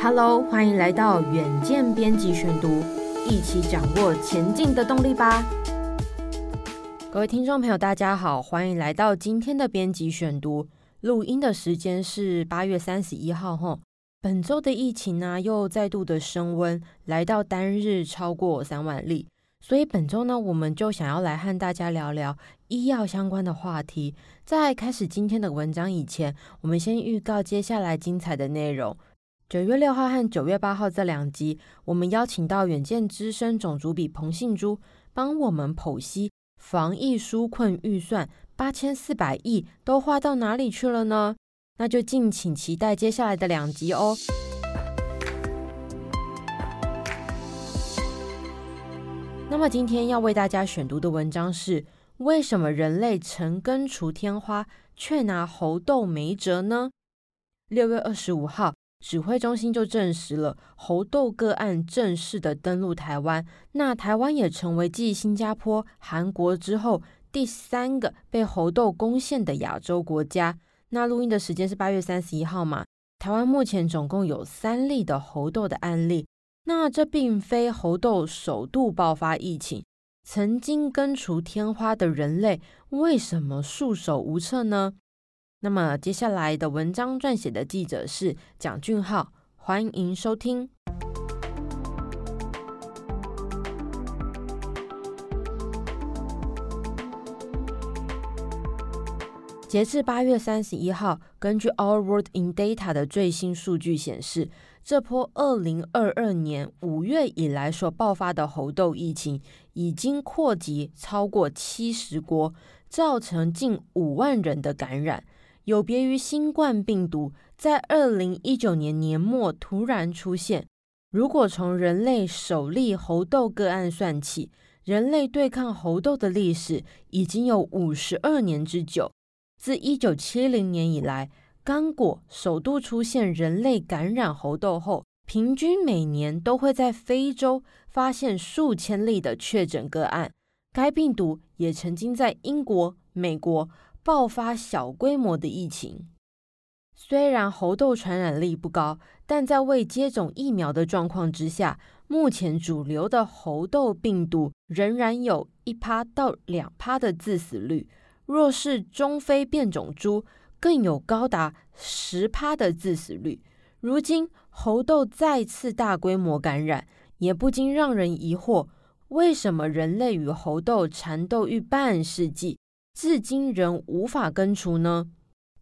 Hello，欢迎来到远见编辑选读，一起掌握前进的动力吧。各位听众朋友，大家好，欢迎来到今天的编辑选读。录音的时间是八月三十一号，吼，本周的疫情呢又再度的升温，来到单日超过三万例。所以本周呢，我们就想要来和大家聊聊医药相关的话题。在开始今天的文章以前，我们先预告接下来精彩的内容。九月六号和九月八号这两集，我们邀请到远见资深总主笔彭信珠，帮我们剖析防疫纾困预算八千四百亿都花到哪里去了呢？那就敬请期待接下来的两集哦。那么今天要为大家选读的文章是：为什么人类曾根除天花，却拿猴痘没辙呢？六月二十五号。指挥中心就证实了猴痘个案正式的登陆台湾，那台湾也成为继新加坡、韩国之后第三个被猴痘攻陷的亚洲国家。那录音的时间是八月三十一号嘛？台湾目前总共有三例的猴痘的案例。那这并非猴痘首度爆发疫情，曾经根除天花的人类为什么束手无策呢？那么接下来的文章撰写的记者是蒋俊浩，欢迎收听。截至八月三十一号，根据 Our World in Data 的最新数据显示，这波二零二二年五月以来所爆发的猴痘疫情，已经扩及超过七十国，造成近五万人的感染。有别于新冠病毒在二零一九年年末突然出现，如果从人类首例猴痘个案算起，人类对抗猴痘的历史已经有五十二年之久。自一九七零年以来，刚果首度出现人类感染猴痘后，平均每年都会在非洲发现数千例的确诊个案。该病毒也曾经在英国、美国。爆发小规模的疫情，虽然猴痘传染力不高，但在未接种疫苗的状况之下，目前主流的猴痘病毒仍然有一趴到两趴的致死率。若是中非变种株，更有高达十趴的致死率。如今猴痘再次大规模感染，也不禁让人疑惑：为什么人类与猴痘缠斗逾半世纪？至今仍无法根除呢？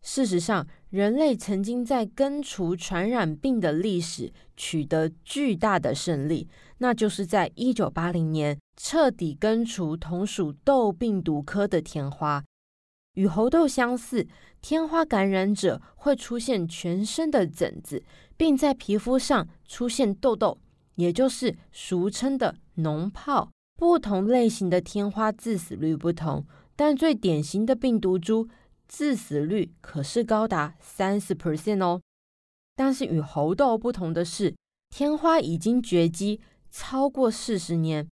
事实上，人类曾经在根除传染病的历史取得巨大的胜利，那就是在一九八零年彻底根除同属痘病毒科的天花。与猴痘相似，天花感染者会出现全身的疹子，并在皮肤上出现痘痘，也就是俗称的脓疱。不同类型的天花致死率不同。但最典型的病毒株致死率可是高达三十 percent 哦。但是与猴痘不同的是，天花已经绝迹超过四十年。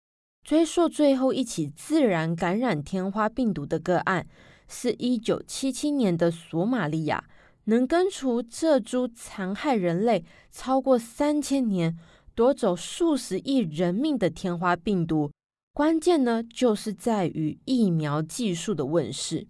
追溯最后一起自然感染天花病毒的个案，是一九七七年的索马利亚。能根除这株残害人类超过三千年、夺走数十亿人命的天花病毒。关键呢，就是在于疫苗技术的问世。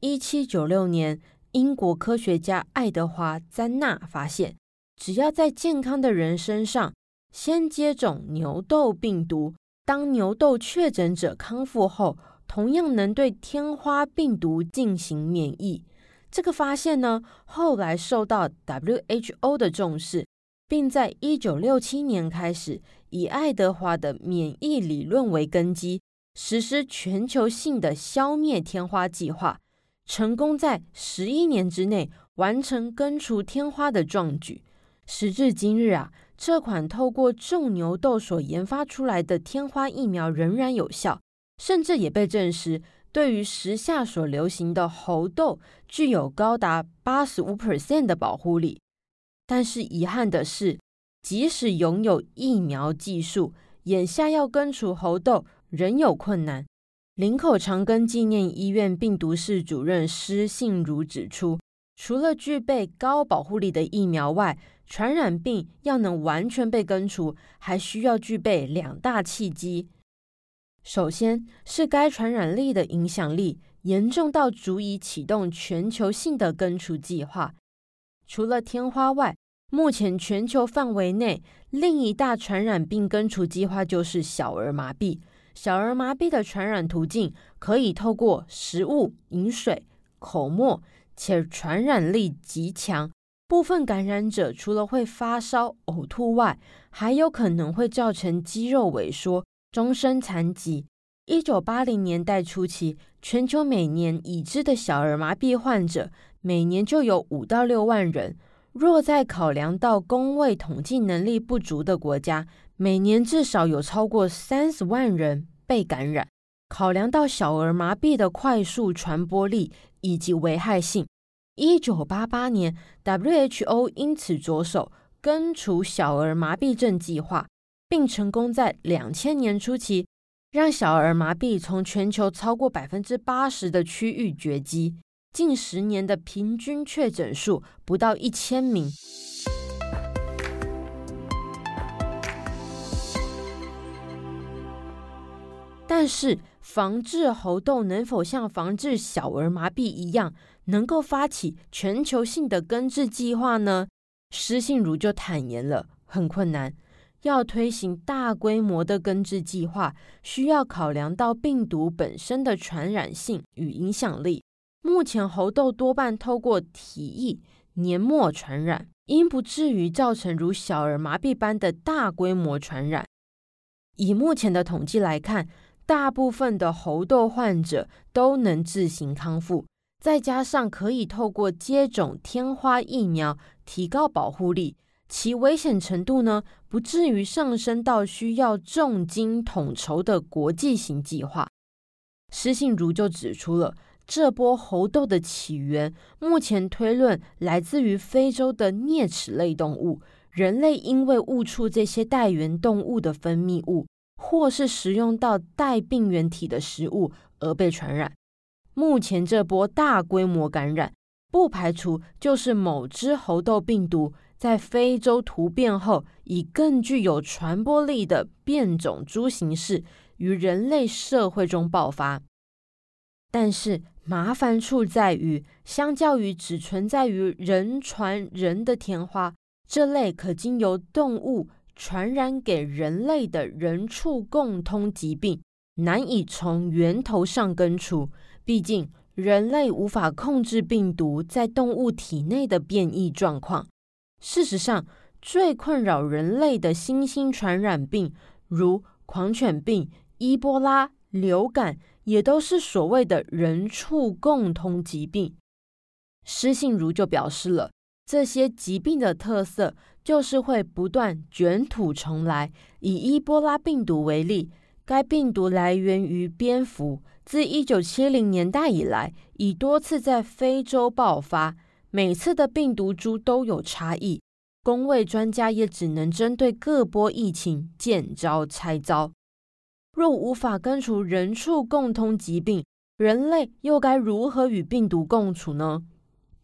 一七九六年，英国科学家爱德华·詹纳发现，只要在健康的人身上先接种牛痘病毒，当牛痘确诊者康复后，同样能对天花病毒进行免疫。这个发现呢，后来受到 WHO 的重视。并在一九六七年开始以爱德华的免疫理论为根基，实施全球性的消灭天花计划，成功在十一年之内完成根除天花的壮举。时至今日啊，这款透过种牛痘所研发出来的天花疫苗仍然有效，甚至也被证实对于时下所流行的猴痘具有高达八十五 percent 的保护力。但是遗憾的是，即使拥有疫苗技术，眼下要根除猴痘仍有困难。林口长庚纪念医院病毒室主任施信如指出，除了具备高保护力的疫苗外，传染病要能完全被根除，还需要具备两大契机。首先是该传染力的影响力严重到足以启动全球性的根除计划。除了天花外，目前全球范围内另一大传染病根除计划就是小儿麻痹。小儿麻痹的传染途径可以透过食物、饮水、口沫，且传染力极强。部分感染者除了会发烧、呕吐外，还有可能会造成肌肉萎缩、终身残疾。一九八零年代初期，全球每年已知的小儿麻痹患者每年就有五到六万人。若再考量到公卫统计能力不足的国家，每年至少有超过三十万人被感染。考量到小儿麻痹的快速传播力以及危害性，一九八八年，WHO 因此着手根除小儿麻痹症计划，并成功在两千年初期让小儿麻痹从全球超过百分之八十的区域绝迹。近十年的平均确诊数不到一千名，但是防治猴痘能否像防治小儿麻痹一样，能够发起全球性的根治计划呢？施信如就坦言了，很困难。要推行大规模的根治计划，需要考量到病毒本身的传染性与影响力。目前猴痘多半透过体液黏膜传染，因不至于造成如小儿麻痹般的大规模传染。以目前的统计来看，大部分的猴痘患者都能自行康复，再加上可以透过接种天花疫苗提高保护力，其危险程度呢，不至于上升到需要重金统筹的国际型计划。施信如就指出了。这波猴痘的起源，目前推论来自于非洲的啮齿类动物。人类因为误触这些带原动物的分泌物，或是食用到带病原体的食物而被传染。目前这波大规模感染，不排除就是某只猴痘病毒在非洲突变后，以更具有传播力的变种株形式于人类社会中爆发。但是，麻烦处在于，相较于只存在于人传人的天花这类可经由动物传染给人类的人畜共通疾病，难以从源头上根除。毕竟，人类无法控制病毒在动物体内的变异状况。事实上，最困扰人类的新兴传染病，如狂犬病、伊波拉、流感。也都是所谓的人畜共通疾病。施信如就表示了，这些疾病的特色就是会不断卷土重来。以伊波拉病毒为例，该病毒来源于蝙蝠，自一九七零年代以来，已多次在非洲爆发，每次的病毒株都有差异，公卫专家也只能针对各波疫情见招拆招。若无法根除人畜共通疾病，人类又该如何与病毒共处呢？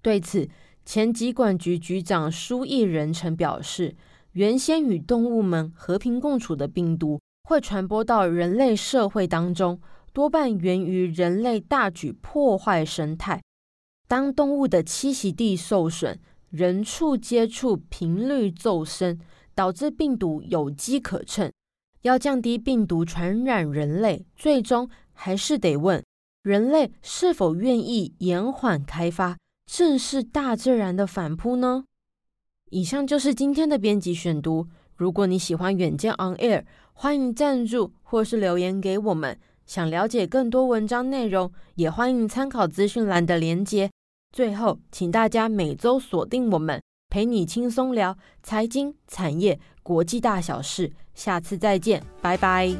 对此，前疾管局局长苏益仁曾表示，原先与动物们和平共处的病毒，会传播到人类社会当中，多半源于人类大举破坏生态。当动物的栖息地受损，人畜接触频率骤升，导致病毒有机可乘。要降低病毒传染人类，最终还是得问人类是否愿意延缓开发，正视大自然的反扑呢？以上就是今天的编辑选读。如果你喜欢远见 On Air，欢迎赞助或是留言给我们。想了解更多文章内容，也欢迎参考资讯栏的连接。最后，请大家每周锁定我们，陪你轻松聊财经、产业、国际大小事。下次再见，拜拜。